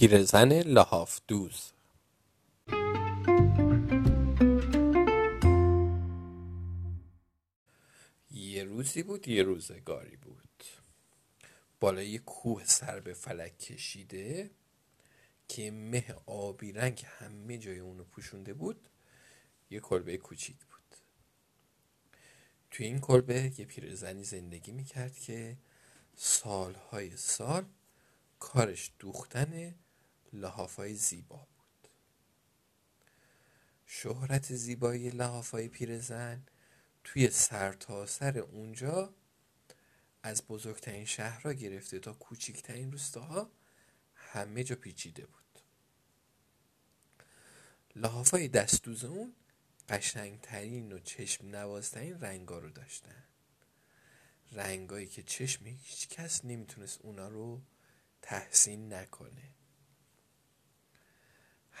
پیرزن لحاف دوز. یه روزی بود یه روزگاری بود. بالای کوه سر به فلک کشیده که مه آبی رنگ همه جای اونو پوشونده بود یه کلبه کوچیک بود. توی این کلبه یه پیرزنی زندگی می‌کرد که سالهای سال کارش دوختن لحافای زیبا بود. شهرت زیبایی لحافای پیرزن توی سرتاسر سر اونجا از بزرگترین شهرها گرفته تا کوچکترین روستاها همه جا پیچیده بود. لحافای دستوز اون قشنگترین و چشم نوازترین رنگا رو داشتن. رنگایی که چشم هیچ کس نمی‌تونست اونا رو تحسین نکنه.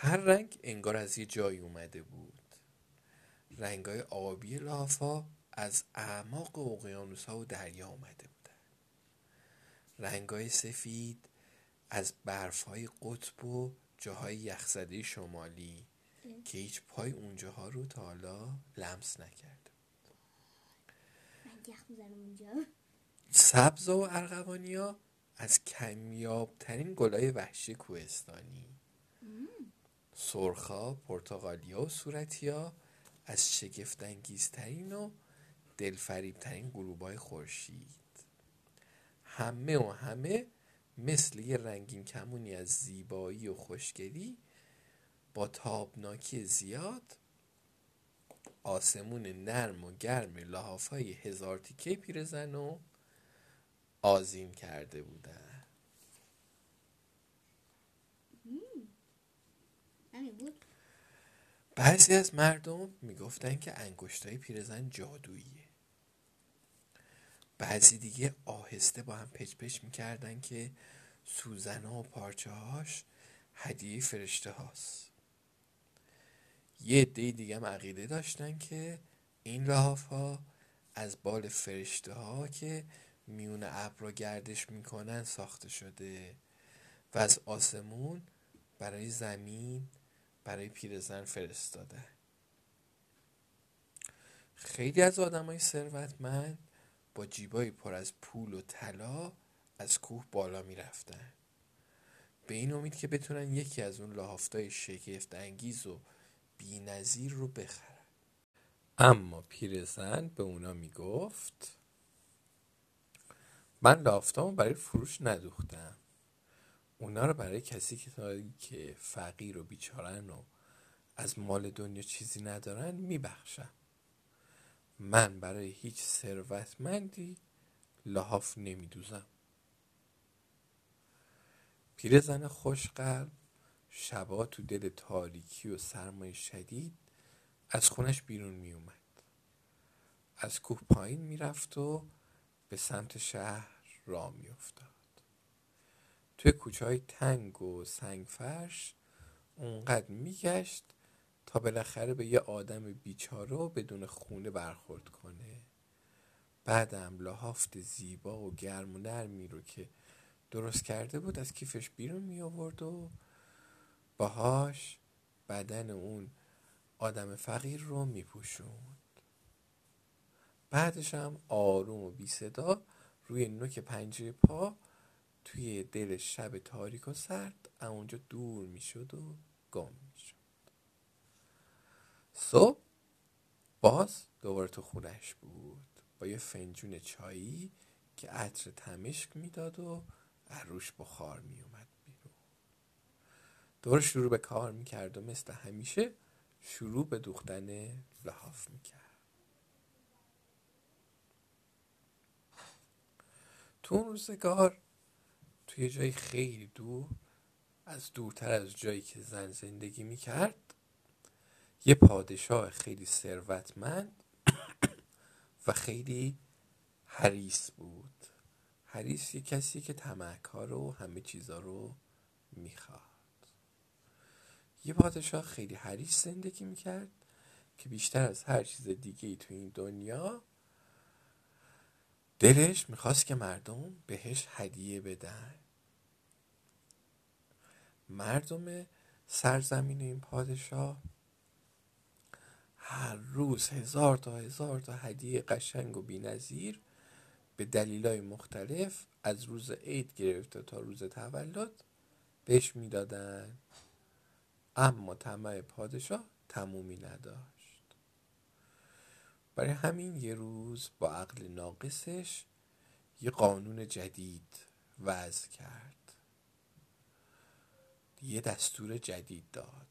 هر رنگ انگار از یه جایی اومده بود. رنگای آبی لافا از اعماق اقیانوس ها و دریا اومده بودن. رنگای سفید از برف های قطب و جاهای یخزده شمالی که هیچ پای اونجاها رو تا حالا لمس نکرده سبز و ارغوانی ها از کمیابترین گلای وحشی کوهستانی. سرخا، پرتغالیا و صورتیا از شگفتانگیزترین و دلفریبترین غروبای خورشید. همه و همه مثل یه رنگین کمونی از زیبایی و خوشگلی با تابناکی زیاد آسمون نرم و گرم لحافای هزار تیکه پیرزن و آزین کرده بودن. بعضی از مردم می‌گفتن که انگشتای پیرزن جادوییه. بعضی دیگه آهسته با هم پچ پچ می‌کردن که سوزن و پارچه هاش هدیه فرشته هاست. یه عده دیگه هم عقیده داشتن که این لحاف ها از بال فرشته ها که میون ابر گردش می‌کنن ساخته شده و از آسمون برای زمین برای پیرزن فرستاده. خیلی از های ثروتمند با جیبایی پر از پول و طلا از کوه بالا می‌رفتن. به این امید که بتونن یکی از اون لحافتای شگفت انگیز و بینظیر رو بخرن. اما پیرزن به اونا می‌گفت من لافتامو برای فروش ندوختم. اونا رو برای کسی که که فقیر و بیچارن و از مال دنیا چیزی ندارن میبخشم من برای هیچ ثروتمندی لحاف نمیدوزم. پیرزن خوشقلب شبا تو دل تاریکی و سرمای شدید از خونش بیرون می اومد. از کوه پایین می‌رفت و به سمت شهر راه میافتاد. توی کوچه های تنگ و سنگفرش اونقدر میگشت تا بالاخره به یه آدم بیچاره و بدون خونه برخورد کنه. بعدم لحافت زیبا و گرم و نرمی رو که درست کرده بود از کیفش بیرون می آورد و باهاش بدن اون آدم فقیر رو می پوشوند بعدش هم آروم و بی صدا روی نوک پنجه پا توی دل شب تاریک و سرد اونجا دور می‌شد و گم می‌شد. صبح باز دوباره تو خونش بود. با یه فنجون چایی که عطر تمشک می‌داد و عروش بخار میومد بیرون. دور شروع به کار می‌کرد و مثل همیشه شروع به دوختن لحاف می‌کرد. تو اون روزگار توی جای خیلی دور از دورتر از جایی که زن زندگی می‌کرد یه پادشاه خیلی ثروتمند و خیلی حریص بود. حریص یه کسی که تمک ها همه چیزا رو می‌خواد یه پادشاه خیلی حریص زندگی می‌کرد که بیشتر از هر چیز دیگه ای تو این دنیا دلش می‌خواست که مردم بهش هدیه بدن. مردم سرزمین این پادشاه هر روز هزار تا هزار تا هدیه قشنگ و بینظیر به دلیلای مختلف از روز عید گرفته تا روز تولد بهش می‌دادن. اما طمع پادشاه تمومی نداشت. برای همین یه روز با عقل ناقصش یه قانون جدید وضع کرد. یه دستور جدید داد.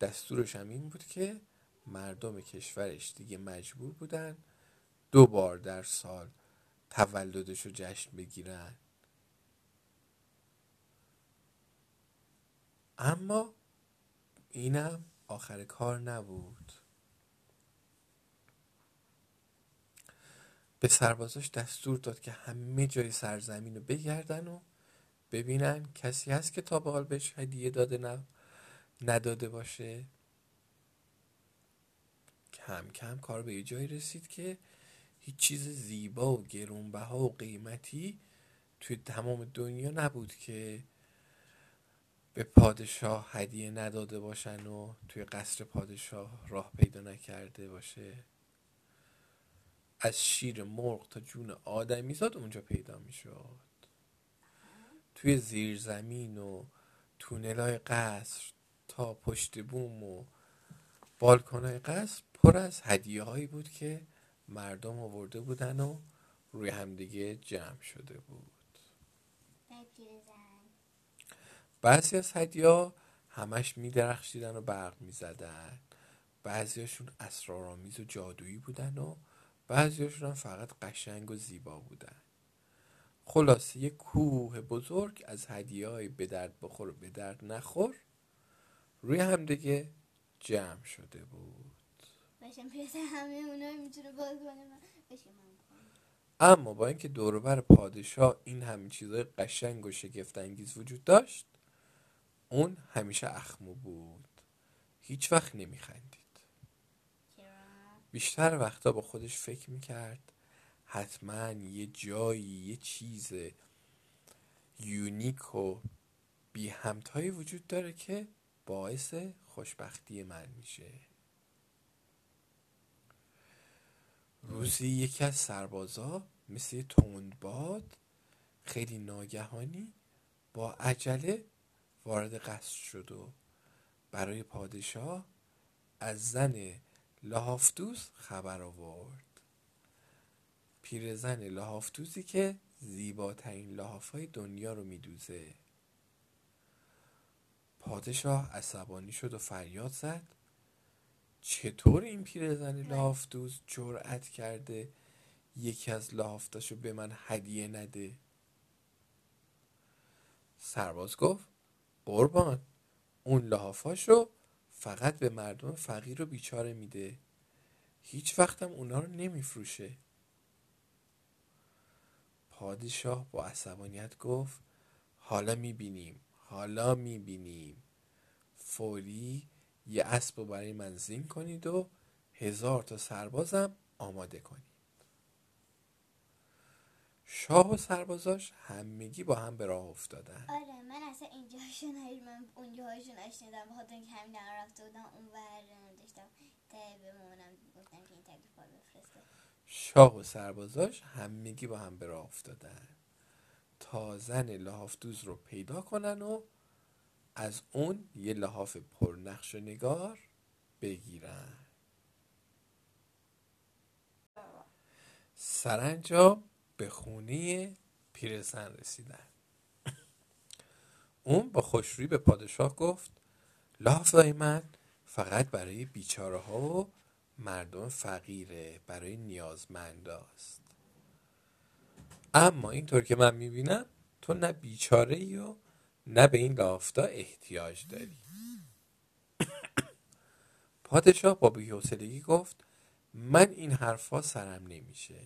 دستورش هم این بود که مردم کشورش دیگه مجبور بودن دو بار در سال تولدش رو جشن بگیرن. اما اینم آخر کار نبود. به سربازاش دستور داد که همه جای سرزمین رو بگردن و ببینن. کسی هست که تا به حال بهش هدیه داده نداده باشه؟ کم کم کار به یه جایی رسید که هیچ چیز زیبا و گرونبها و قیمتی توی تمام دنیا نبود که به پادشاه هدیه نداده باشن و توی قصر پادشاه راه پیدا نکرده باشه. از شیر مرغ تا جون آدمیزاد اونجا پیدا می‌شد توی زیرزمین و تونلای قصر تا پشت بوم و بالکنای قصر پر از هدیه هایی بود که مردم آورده بودن و روی همدیگه جمع شده بود. بعضی از هدیه همش میدرخشیدن و برق می‌زدن بعضیاشون اسرارآمیز و جادویی بودن و بعضیاشون هم فقط قشنگ و زیبا بودن. خلاصه یه کوه بزرگ از هدیه های به درد بخور و به درد نخور روی همدیگه جمع شده بود. اما با اینکه دوروبر پادشاه این همین چیزای قشنگ و شگفت انگیز وجود داشت اون همیشه اخمو بود. هیچ وقت نمیخندید. بیشتر وقتا با خودش فکر می‌کرد. حتما یه جایی یه چیز یونیک و بی همتایی وجود داره که باعث خوشبختی من میشه. روزی یکی از سربازا مثل تندباد خیلی ناگهانی با عجله وارد قصر شد و برای پادشاه از زن لحافتوس خبر آورد. پیرزن لحافتوسی که زیباترین لحاف های دنیا رو میدوزه. پادشاه عصبانی شد و فریاد زد. چطور این پیرزن لحافتوز جرأت کرده یکی از لحافتاشو به من هدیه نده؟ سرباز گفت قربان اون لحافاشو فقط به مردم فقیر و بیچاره میده. هیچ وقتم اونا رو نمیفروشه. پادشاه با عصبانیت گفت حالا می‌بینیم حالا می‌بینیم. فوری یه اسب رو برای من زین کنید و هزار تا سربازم آماده کنید. شاه و سربازاش همگی با هم به راه افتادن. آره من اصلا اینجا نهید من اونجا هاشون اشنیدم بخاطر اینکه همین رفته بودم اون ور داشتم. به مامانم گفتم که این تکلیف بفرسته. شاه و سربازاش همگی با هم به راه افتادن. تا زن لحافتوز رو پیدا کنن و از اون یه لحاف پرنقش و نگار بگیرن. سرانجام به خونه پیرزن رسیدن. اون با خوشرویی به پادشاه گفت لحاف من فقط برای بیچاره ها و مردم فقیره برای نیازمنداست اما اینطور که من می‌بینم تو نه بیچاره ای و نه به این لافتا احتیاج داری. پادشاه با بیحسلگی گفت من این حرفا سرم نمیشه.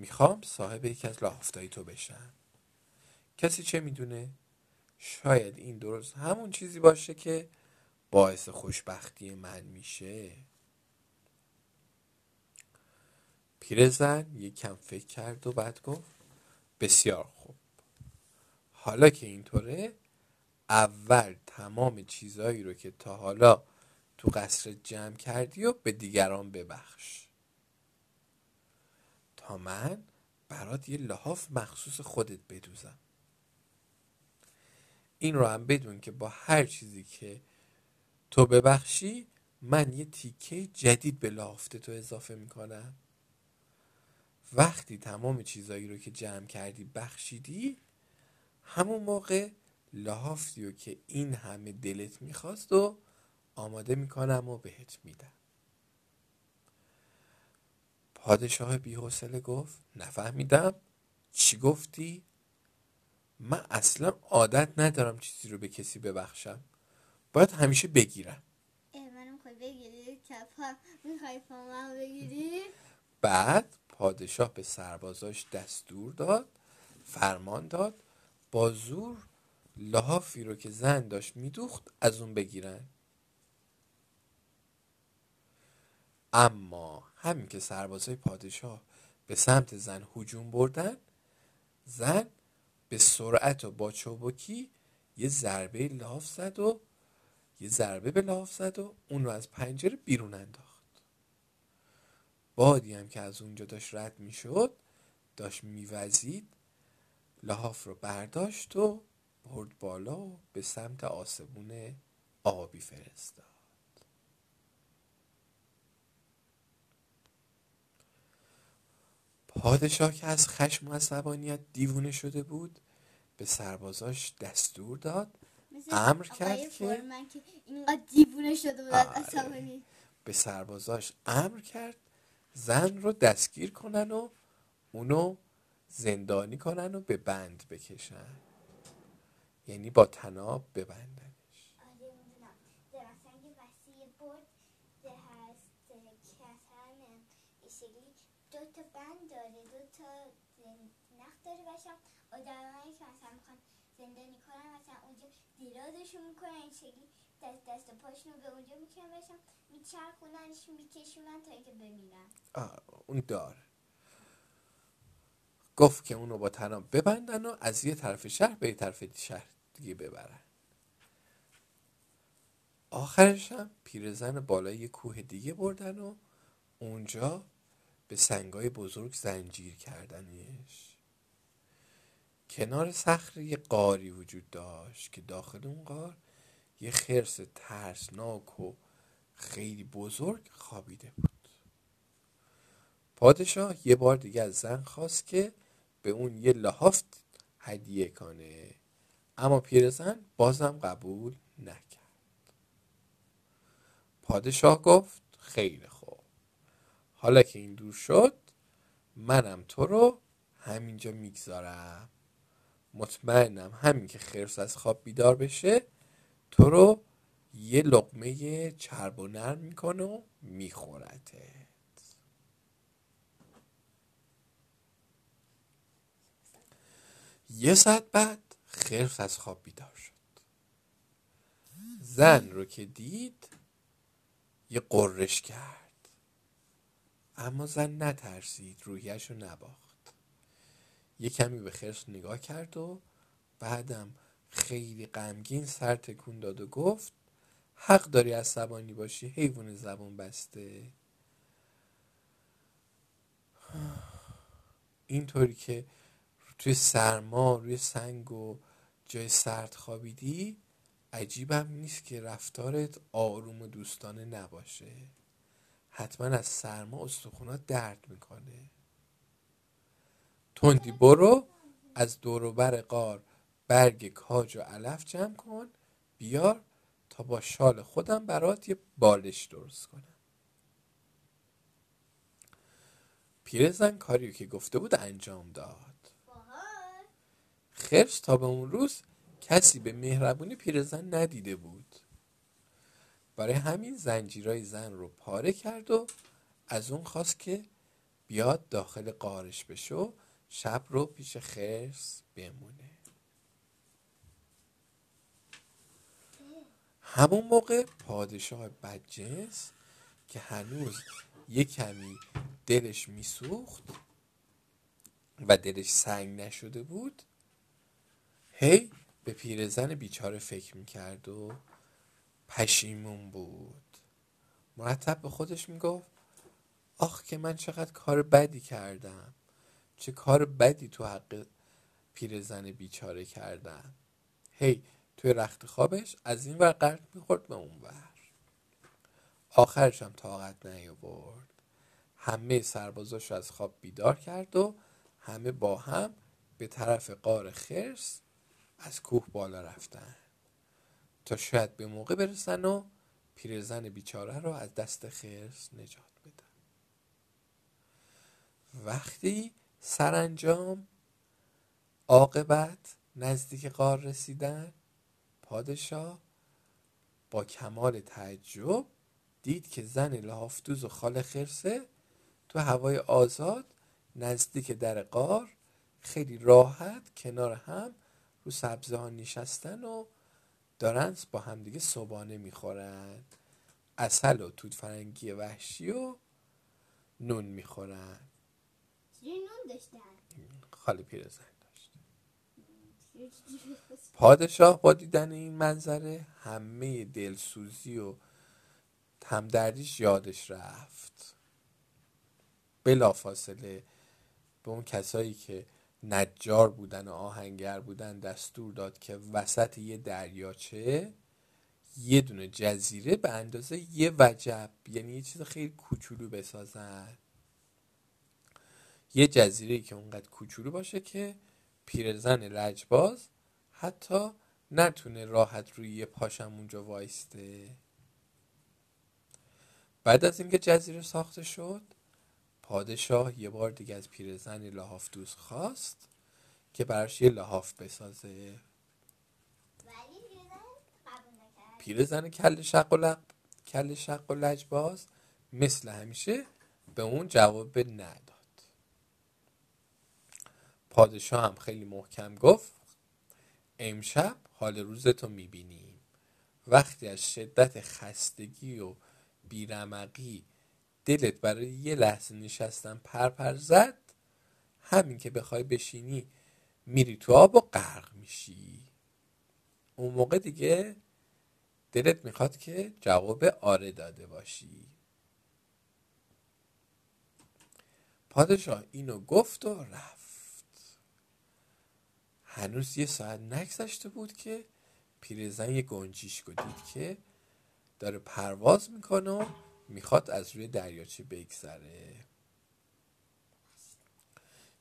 می‌خوام صاحب یکی از لافتای تو بشم. کسی چه می‌دونه؟ شاید این درست همون چیزی باشه که باعث خوشبختی من میشه. پیرزن یک کم فکر کرد و بعد گفت بسیار خوب. حالا که اینطوره اول تمام چیزهایی رو که تا حالا تو قصر جمع کردی و به دیگران ببخش. من برات یه لحاف مخصوص خودت بدوزم. این رو هم بدون که با هر چیزی که تو ببخشی من یه تیکه جدید به لافت تو اضافه می‌کنم. وقتی تمام چیزایی رو که جمع کردی بخشیدی همون موقع لحافتی رو که این همه دلت می‌خواست و آماده می‌کنم و بهت میدم. پادشاه بیحوصله گفت نفهمیدم. چی گفتی؟ من اصلا عادت ندارم چیزی رو به کسی ببخشم. باید همیشه بگیرم. منم بگیری؟ می‌خوای بگیری؟ بعد پادشاه به سربازاش دستور داد فرمان داد با زور لحافی رو که زن داشت میدوخت از اون بگیرن. اما همین که سربازای پادشاه به سمت زن هجوم بردن زن به سرعت و با چوبکی یه ضربه لاف زد و یه ضربه به لاف زد و اون رو از پنجره بیرون انداخت. بادی هم که از اونجا داشت رد می‌شد داشت میوزید لحاف رو برداشت و برد بالا و به سمت آسمون آبی فرستاد. پادشاه که از خشم و عصبانیت دیوونه شده بود به سربازاش دستور داد امر کرد که دیوونه شده بود آره. به سربازاش امر کرد زن رو دستگیر کنن و اونو زندانی کنن و به بند بکشن. یعنی با تناب ببندنش دو تا بند داره دو تا نخ داره باشم. آدمایی که مثلا می‌خوان زندانی کنن مثلا اونجا دیرازشون می‌کنن این شکلی دست دست پاشون به اونجا می‌کنن باشم میچرخوننش میکشونن تا اینکه بمیرن. آه اون داره گفت که اونو با تناب ببندن و از یه طرف شهر به یه طرف شهر دیگه ببرن. آخرش هم پیرزن بالای یه کوه دیگه بردن و اونجا به سنگای بزرگ زنجیر کردنش. کنار صخره یه قاری وجود داشت که داخل اون قار یه خرس ترسناک و خیلی بزرگ خوابیده بود. پادشاه یه بار دیگه از زن خواست که به اون یه لحافت هدیه کنه اما پیرزن بازم قبول نکرد. پادشاه گفت خیلی خوب. حالا که این دور شد منم تو رو همینجا می‌گذارم. مطمئنم همین که خرس از خواب بیدار بشه تو رو یه لقمه چرب و نرم می‌کنه و میخورتت. یه ساعت بعد خرس از خواب بیدار شد. زن رو که دید یه قررش کرد. اما زن نترسید رویش رو نباخت. یه کمی به خرس نگاه کرد و بعدم خیلی غمگین سر تکون داد و گفت حق داری عصبانی باشی حیوان زبون بسته. اینطوری که توی سرما روی سنگ و جای سرد خوابیدی عجیبم نیست که رفتارت آروم و دوستانه نباشه. حتما از سرما استخونات درد می‌کنه. تندی برو از دوروبر قار برگ کاج و علف جمع کن بیار تا با شال خودم برات یه بالش درست کنم. پیرزن کاریو که گفته بود انجام داد. خرس تا به اون روز کسی به مهربونی پیرزن ندیده بود. برای همین زنجیرای زن رو پاره کرد و از اون خواست که بیاد داخل قارش بشه و شب رو پیش خرس بمونه. همون موقع پادشاه بدجنس که هنوز یه کمی دلش میسوخت و دلش سنگ نشده بود هی به پیرزن بیچاره فکر می‌کرد و پشیمون بود. مرتب به خودش می‌گفت آخ که من چقدر کار بدی کردم. چه کار بدی تو حق پیرزن بیچاره کردم هی توی رخت خوابش از این ور قرد می‌خورد به اون ور. آخرش هم طاقت نیاورد. همه سربازاش از خواب بیدار کرد و همه با هم به طرف قار خرس از کوه بالا رفتن. تا شاید به موقع برسن و پیرزن بیچاره رو از دست خرس نجات بدن. وقتی سرانجام عاقبت نزدیک قار رسیدن پادشاه. با کمال تعجب دید که زن لحافتوز و خال خرسه تو هوای آزاد نزدیک در قار خیلی راحت کنار هم رو سبزه ها نشستن و دارن با همدیگه صبانه می‌خورن. اصل و توت فرنگی وحشی و نون می‌خورن. نون داشتن خالی پیرزن داشت. پادشاه با دیدن این منظره همه دلسوزی و همدردیش یادش رفت. بلافاصله به اون کسایی که نجار بودن و آهنگر بودن دستور داد که وسط یه دریاچه یه دونه جزیره به اندازه یه وجب یعنی یه چیز خیلی کوچولو بسازن. یه جزیره که اونقدر کوچولو باشه که پیرزن لجباز حتی نتونه راحت روی یه پاشم اونجا وایسته. بعد از اینکه جزیره ساخته شد پادشاه یه بار دیگه از پیرزن لحاف دوست خواست که براش یه لحاف بسازه. پیرزن کل شق و کل شق و لجباز مثل همیشه به اون جواب نداد. پادشاه هم خیلی محکم گفت امشب حال روزتو می‌بینیم. وقتی از شدت خستگی و بیرمقی دلت برای یه لحظه نشستن پرپر زد همین که بخوای بشینی میری تو آب و غرق میشی. اون موقع دیگه دلت می‌خواد که جواب آره داده باشی. پادشاه اینو گفت و رفت. هنوز یه ساعت نگذشته بود که پیرزن یه گنجیشکو دید که داره پرواز می‌کنه و می‌خواد از روی دریاچه بگذره.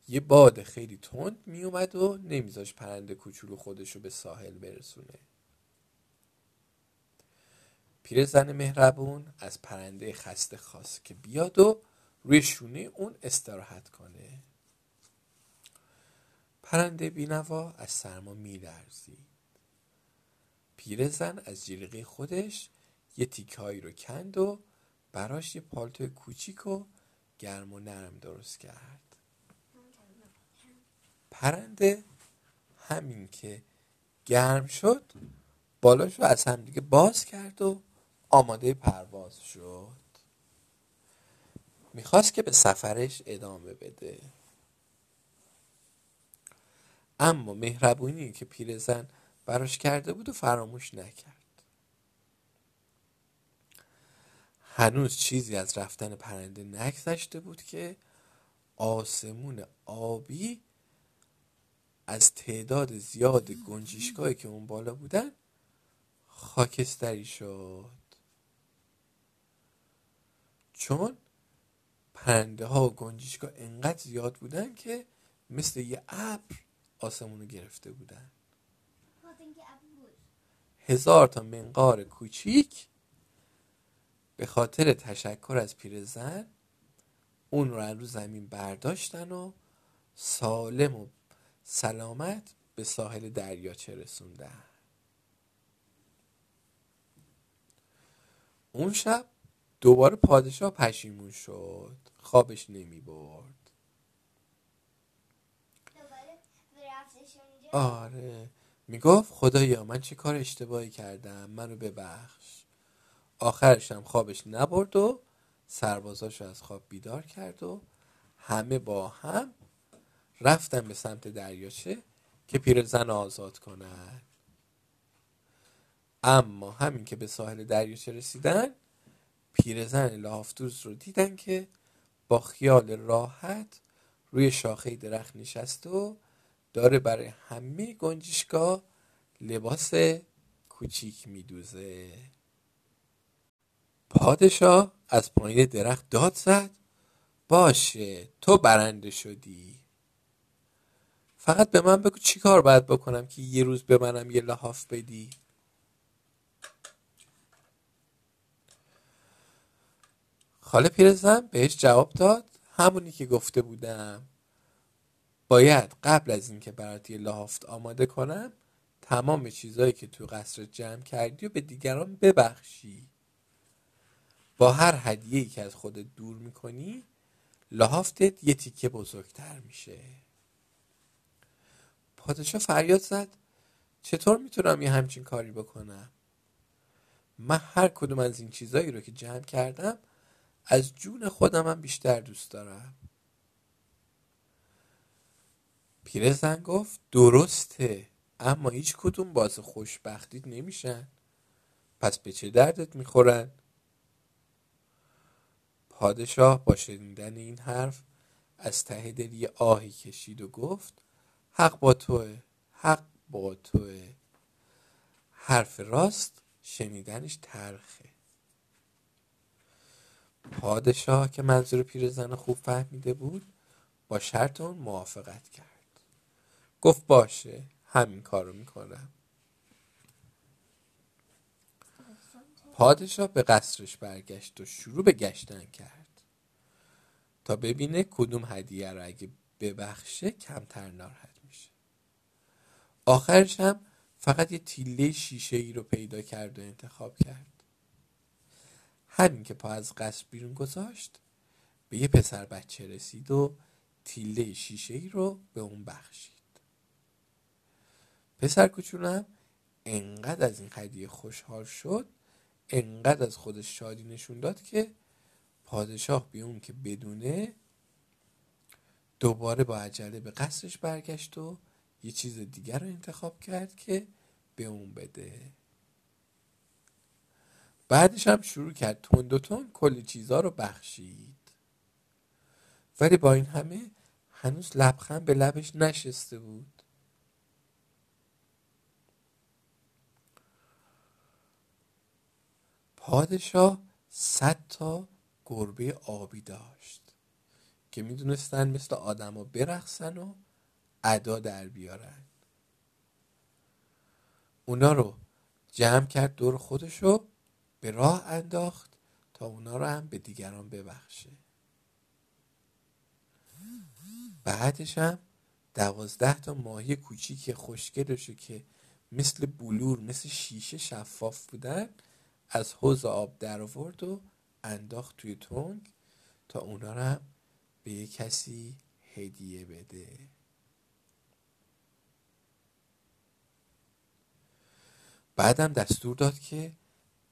یه باد خیلی تند میومد و نمیذاش پرنده کوچولو خودشو به ساحل برسونه. پیرزن مهربون از پرنده خسته خواست که بیاد و روی شونه اون استراحت کنه. پرنده بینوا از سرما میلرزید پیرزن از جیرقه خودش یه تیکهایی رو کند و براش یه پالتو کوچیک و گرم و نرم درست کرد. پرنده همین که گرم شد بالاش رو از همدیگه باز کرد و آماده پرواز شد. می‌خواست که به سفرش ادامه بده. اما مهربونی که پیرزن براش کرده بود و فراموش نکرد. هنوز چیزی از رفتن پرنده نگذشته بود که آسمون آبی از تعداد زیاد گنجیشگاهی که اون بالا بودن خاکستری شد. چون پرنده ها و گنجیشگاه انقدر زیاد بودن که مثل یه ابر آسمون رو گرفته بودن. هزار تا منقار کوچیک به خاطر تشکر از پیرزن اون رو رو زمین برداشتن و سالم و سلامت به ساحل دریاچه رسوندن. اون شب دوباره پادشاه پشیمون شد. خوابش نمی برد. آره. می‌گفت خدایا من چه کار اشتباهی کردم؟ منو ببخش. آخرش هم خوابش نبرد و سربازاشو از خواب بیدار کرد و همه با هم رفتن به سمت دریاچه که پیرزن آزاد کنن اما همین که به ساحل دریاچه رسیدن پیرزن لافتوز رو دیدن که با خیال راحت روی شاخه درخت نشسته و داره برای همه گنجشگاه لباس کوچیک میدوزه. پادشاه از پایین درخت داد زد. باشه تو برنده شدی. فقط به من بگو چی کار باید بکنم که یه روز به منم یه لحاف بدی. خاله پیرزن بهش جواب داد. همونی که گفته بودم. باید قبل از اینکه برات یه لحافت آماده کنم تمام چیزهایی که تو قصر جمع کردی و به دیگران ببخشی. با هر هدیه‌ای که از خودت دور می‌کنی لحافتت یه تیکه بزرگتر میشه. پادشاه فریاد زد. چطور می‌تونم یه همچین کاری بکنم؟ من هر کدوم از این چیزایی رو که جمع کردم از جون خودم هم بیشتر دوست دارم. پیرزن گفت درسته اما هیچ کدوم باز خوشبختیت نمیشن. پس به چه دردت می‌خورن؟ پادشاه با شنیدن این حرف از ته دل یه آهی کشید و گفت حق با توه حق با توه. حرف راست شنیدنش ترخه. پادشاه که منظور پیرزن خوب فهمیده بود با شرط اون موافقت کرد. گفت باشه همین کارو می‌کنم. پادشاه به قصرش برگشت و شروع به گشتن کرد. تا ببینه کدوم هدیه رو اگه ببخشه کمتر ناراحت میشه. آخرش هم فقط یه تیله شیشه ای رو پیدا کرد و انتخاب کرد. همین که پا از قصر بیرون گذاشت به یه پسر بچه رسید و تیله شیشه ای رو به اون بخشید. پسر کوچولم انقدر از این هدیه خوشحال شد انقدر از خودش شادی نشون داد که پادشاه بی اون که بدونه دوباره با عجله به قصرش برگشت و یه چیز دیگر رو انتخاب کرد که به اون بده. بعدش هم شروع کرد تند و تند کلی چیزها رو بخشید. ولی با این همه هنوز لبخند به لبش نشسته بود. پادشاه صد تا گربه آبی داشت که می‌دونستن مثل آدما برقصن و ادا در بیارن. اونا رو جمع کرد دور خودشو به راه انداخت تا اونا رو هم به دیگران ببخشه. بعدش هم دوازده تا ماهی کوچیک خوشگلشو که مثل بلور مثل شیشه شفاف بودن از حوز آب در آورد و انداخت توی تونگ تا اونا رو به یه کسی هدیه بده. بعدم دستور داد که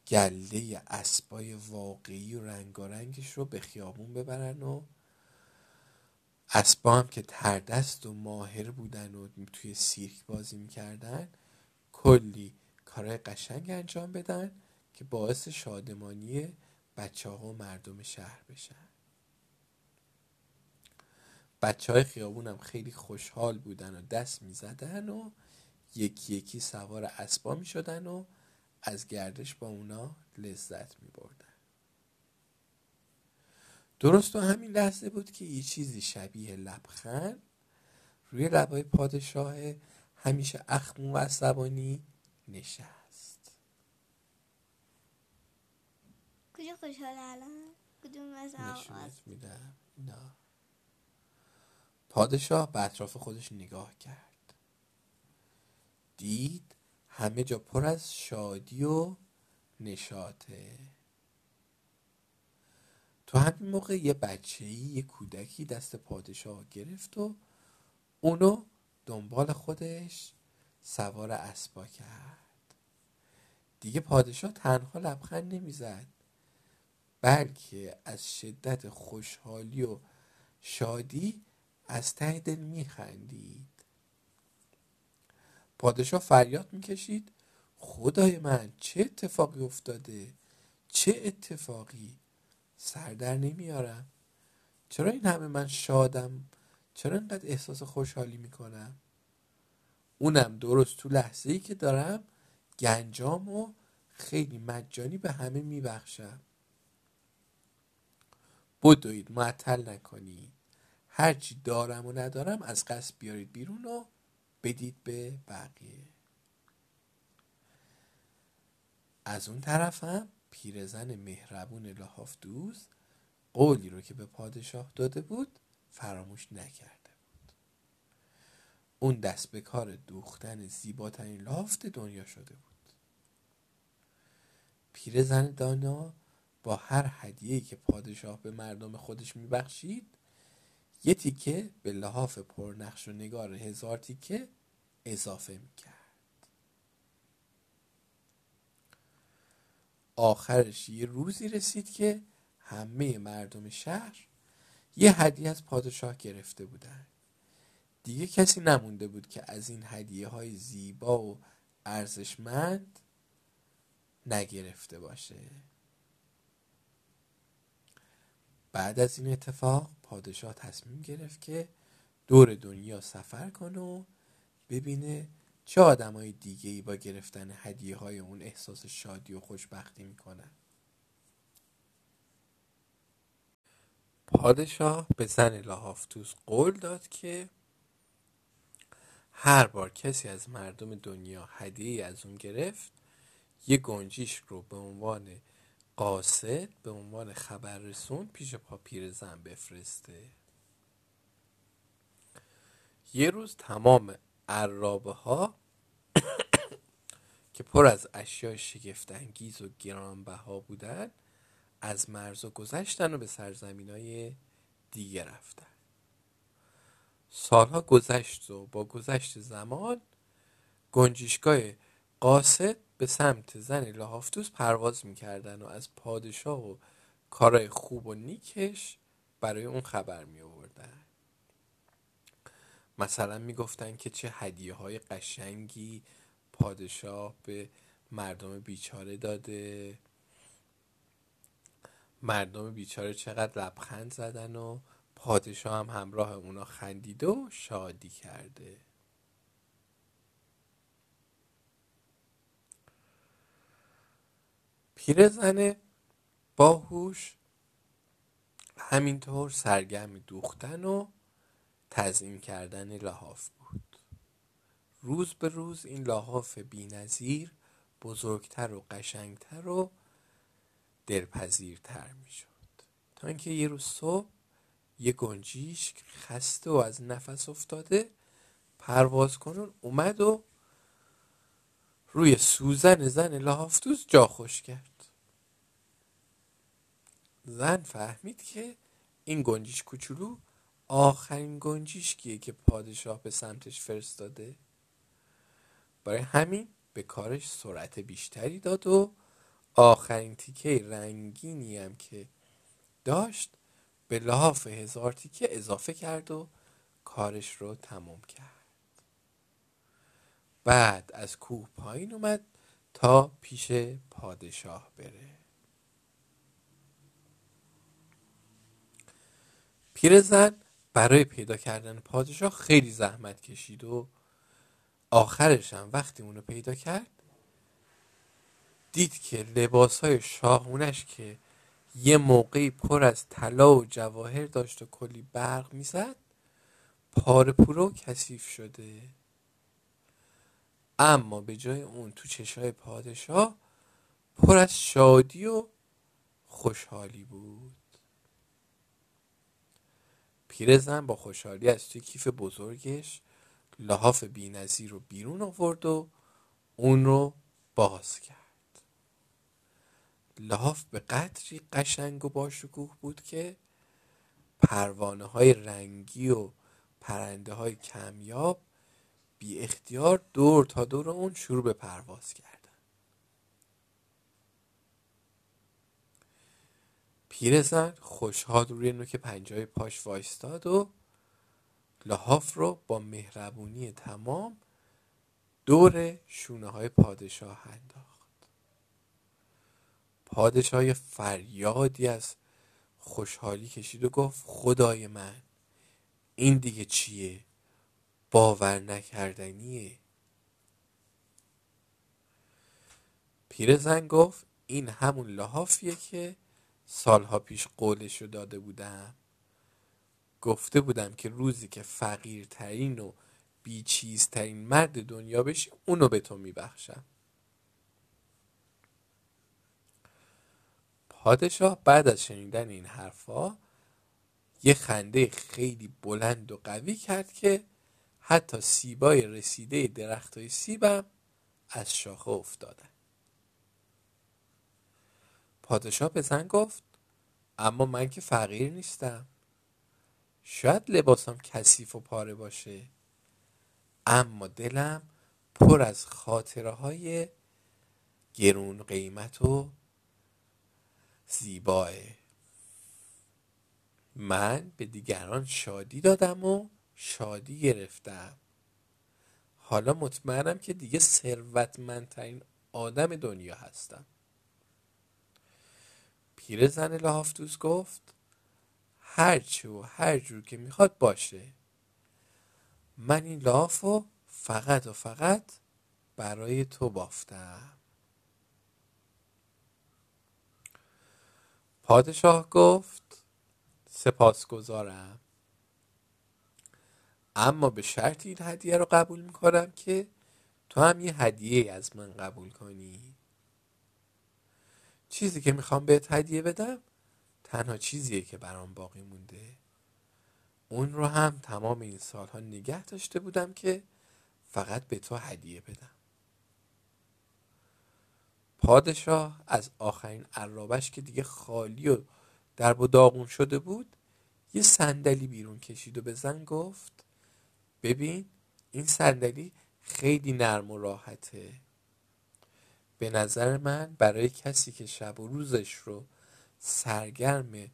گله اسبای واقعی و رنگارنگش رو به خیابون ببرن و اسبا هم که تردست و ماهر بودن و توی سیرک بازی می‌کردن کلی کارهای قشنگ انجام بدن. که باعث شادمانی بچه ها و مردم شهر بشن. بچه های خیابون هم خیلی خوشحال بودن و دست می زدن و یکی یکی سوار اسبا می شدن و از گردش با اونا لذت می بردن درست تو همین لحظه بود که یه چیزی شبیه لبخند روی لبای پادشاه همیشه اخمو و عصبانی نشست. کجا خوشحال الان؟ کدوم از میدم. نه پادشاه به اطراف خودش نگاه کرد. دید همه جا پر از شادی و نشاطه. تو همین موقع یه بچه یه کودکی دست پادشاه گرفت و اونو دنبال خودش سوار اسبا کرد. دیگه پادشاه تنها لبخند نمی‌زد. بلکه از شدت خوشحالی و شادی از ته دل میخندید. پادشاه فریاد می‌کشید. خدای من چه اتفاقی افتاده؟ چه اتفاقی؟ سر در نمیارم. چرا این همه من شادم؟ چرا اینقدر احساس خوشحالی می‌کنم؟ اونم درست تو لحظه ای که دارم گنجام و خیلی مجانی به همه میبخشم. بدوید معطل نکنید. هرچی دارم و ندارم از قصد بیارید بیرون و بدید به بقیه. از اون طرفم پیرزن مهربون لحاف دوست قولی رو که به پادشاه داده بود فراموش نکرده بود. اون دست به کار دوختن زیباترین لافت دنیا شده بود. پیرزن دانا با هر هدیه‌ای که پادشاه به مردم خودش میبخشید یه تیکه به لحاف پرنقش و نگار هزار تیکه اضافه می‌کرد. آخرش یه روزی رسید که همه مردم شهر یه هدیه از پادشاه گرفته بودن. دیگه کسی نمونده بود که از این هدیه های زیبا و ارزشمند نگرفته باشه. بعد از این اتفاق پادشاه تصمیم گرفت که دور دنیا سفر کنه و ببینه چه های دیگه ای با گرفتن هدیه های اون احساس شادی و خوشبختی می‌کنن. پادشاه به زن لاهافتوس قول داد که هر بار کسی از مردم دنیا هدیه از اون گرفت یه گنجیش رو به عنوان قاصد به عنوان خبررسون پیش پاپیر زن بفرسته. یه روز تمام عرابه ها که پر از اشیاء شگفتانگیز و گرانبها بودن از مرزا گذشتن و به سرزمین های دیگه رفتن. سالها گذشت و با گذشت زمان گنجشگاه قاصد به سمت زن لاهافتوس پرواز می‌کردن و از پادشاه و کارهای خوب و نیکش برای اون خبر می آوردن مثلا می‌گفتن که چه هدیه های قشنگی پادشاه به مردم بیچاره داده. مردم بیچاره چقدر لبخند زدن و پادشاه هم همراه اونا خندیده و شادی کرده. پیرزن باهوش همینطور سرگرم دوختن و تزیین کردن لحاف بود. روز به روز این لحاف بینظیر بزرگتر و قشنگتر و دلپذیرتر می‌شد. تا اینکه یه روز صبح یه گنجیش خسته و از نفس افتاده پرواز کنون اومد و روی سوزن زن لافتوز جا خوش کرد. زن فهمید که این گنجیش کوچولو آخرین گنجیشکیه که پادشاه به سمتش فرستاده. برای همین به کارش سرعت بیشتری داد و آخرین تیکه رنگینی هم که داشت به لحاف هزار تیکه اضافه کرد و کارش رو تمام کرد. بعد از کوه پایین اومد تا پیش پادشاه بره. پیرزن برای پیدا کردن پادشاه خیلی زحمت کشید و آخرش هم وقتی اونو پیدا کرد دید که لباس های شاهونش که یه موقعی پر از طلا و جواهر داشت و کلی برق می‌زد پاره پوره و کثیف شده. اما به جای اون تو چشای پادشاه پر از شادی و خوشحالی بود. پیرزن با خوشحالی از توی کیف بزرگش لحاف بینظیر رو بیرون آورد و اون رو باز کرد. لحاف به قدری قشنگ و باشکوه بود که پروانه های رنگی و پرنده های کمیاب بی اختیار دور تا دور اون شروع به پرواز کردن پیرزن خوشحال روی نوک پنجای پاش وایستاد و لحاف رو با مهربونی تمام دور شونه های پادشاه انداخت. پادشاه فریادی از خوشحالی کشید و گفت خدای من این دیگه چیه؟ باور نکردنیه پیرزن گفت این همون لحافیه که سالها پیش قولشو داده بودم. گفته بودم که روزی که فقیرترین و بیچیزترین مرد دنیا بشی اونو به تو میبخشم. پادشاه بعد از شنیدن این حرفا یه خنده خیلی بلند و قوی کرد که حتی سیبای رسیده درخت های سیبم از شاخه افتادن. پادشاه به زن گفت اما من که فقیر نیستم. شاید لباسم کثیف و پاره باشه اما دلم پر از خاطره های گرون قیمت و زیباه. من به دیگران شادی دادم و شادی گرفتم. حالا مطمئنم که دیگه ثروتمندترین آدم دنیا هستم. پیرزن لافتوز گفت هرچی و هر جور که می‌خواد باشه. من این لاف رو فقط و فقط برای تو بافتم. پادشاه گفت سپاسگزارم. اما به شرط این هدیه رو قبول می‌کنم که تو هم یه هدیه از من قبول کنی. چیزی که می‌خوام بهت هدیه بدم تنها چیزیه که برام باقی مونده. اون رو هم تمام این سالها نگه داشته بودم که فقط به تو هدیه بدم. پادشاه از آخرین عرابش که دیگه خالی و درب و داغون شده بود یه صندلی بیرون کشید و به زن گفت ببین این صندلی خیلی نرم و راحته. به نظر من برای کسی که شب و روزش رو سرگرم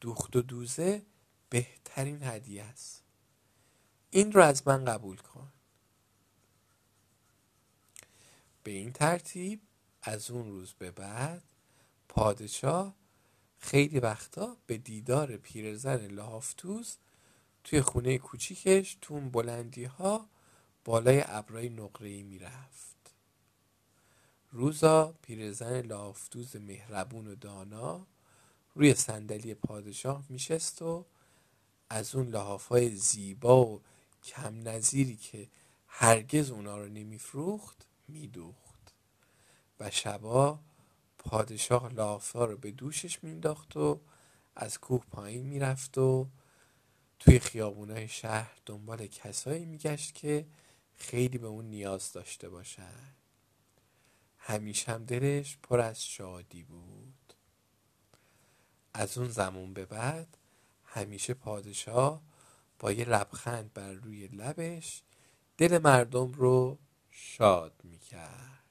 دوخت و دوزه بهترین هدیه است. این رو از من قبول کن. به این ترتیب از اون روز به بعد پادشاه خیلی وقتا به دیدار پیرزن لافتوز توی خونه کوچیکش تو اون بلندی ها بالای ابرای نقره ای می‌رفت. روزا پیرزن لافتوز مهربون و دانا روی صندلی پادشاه میشست و از اون لحاف های زیبا و کم نظیری که هرگز اونا رو نمیفروخت میدوخت. و شبا پادشاه لافا رو به دوشش مینداخت و از کوه پایین می‌رفت و توی خیابونای شهر دنبال کسایی میگشت که خیلی به اون نیاز داشته باشن همیشه هم دلش پر از شادی بود. از اون زمان به بعد همیشه پادشاه با یه لبخند بر روی لبش دل مردم رو شاد می‌کرد.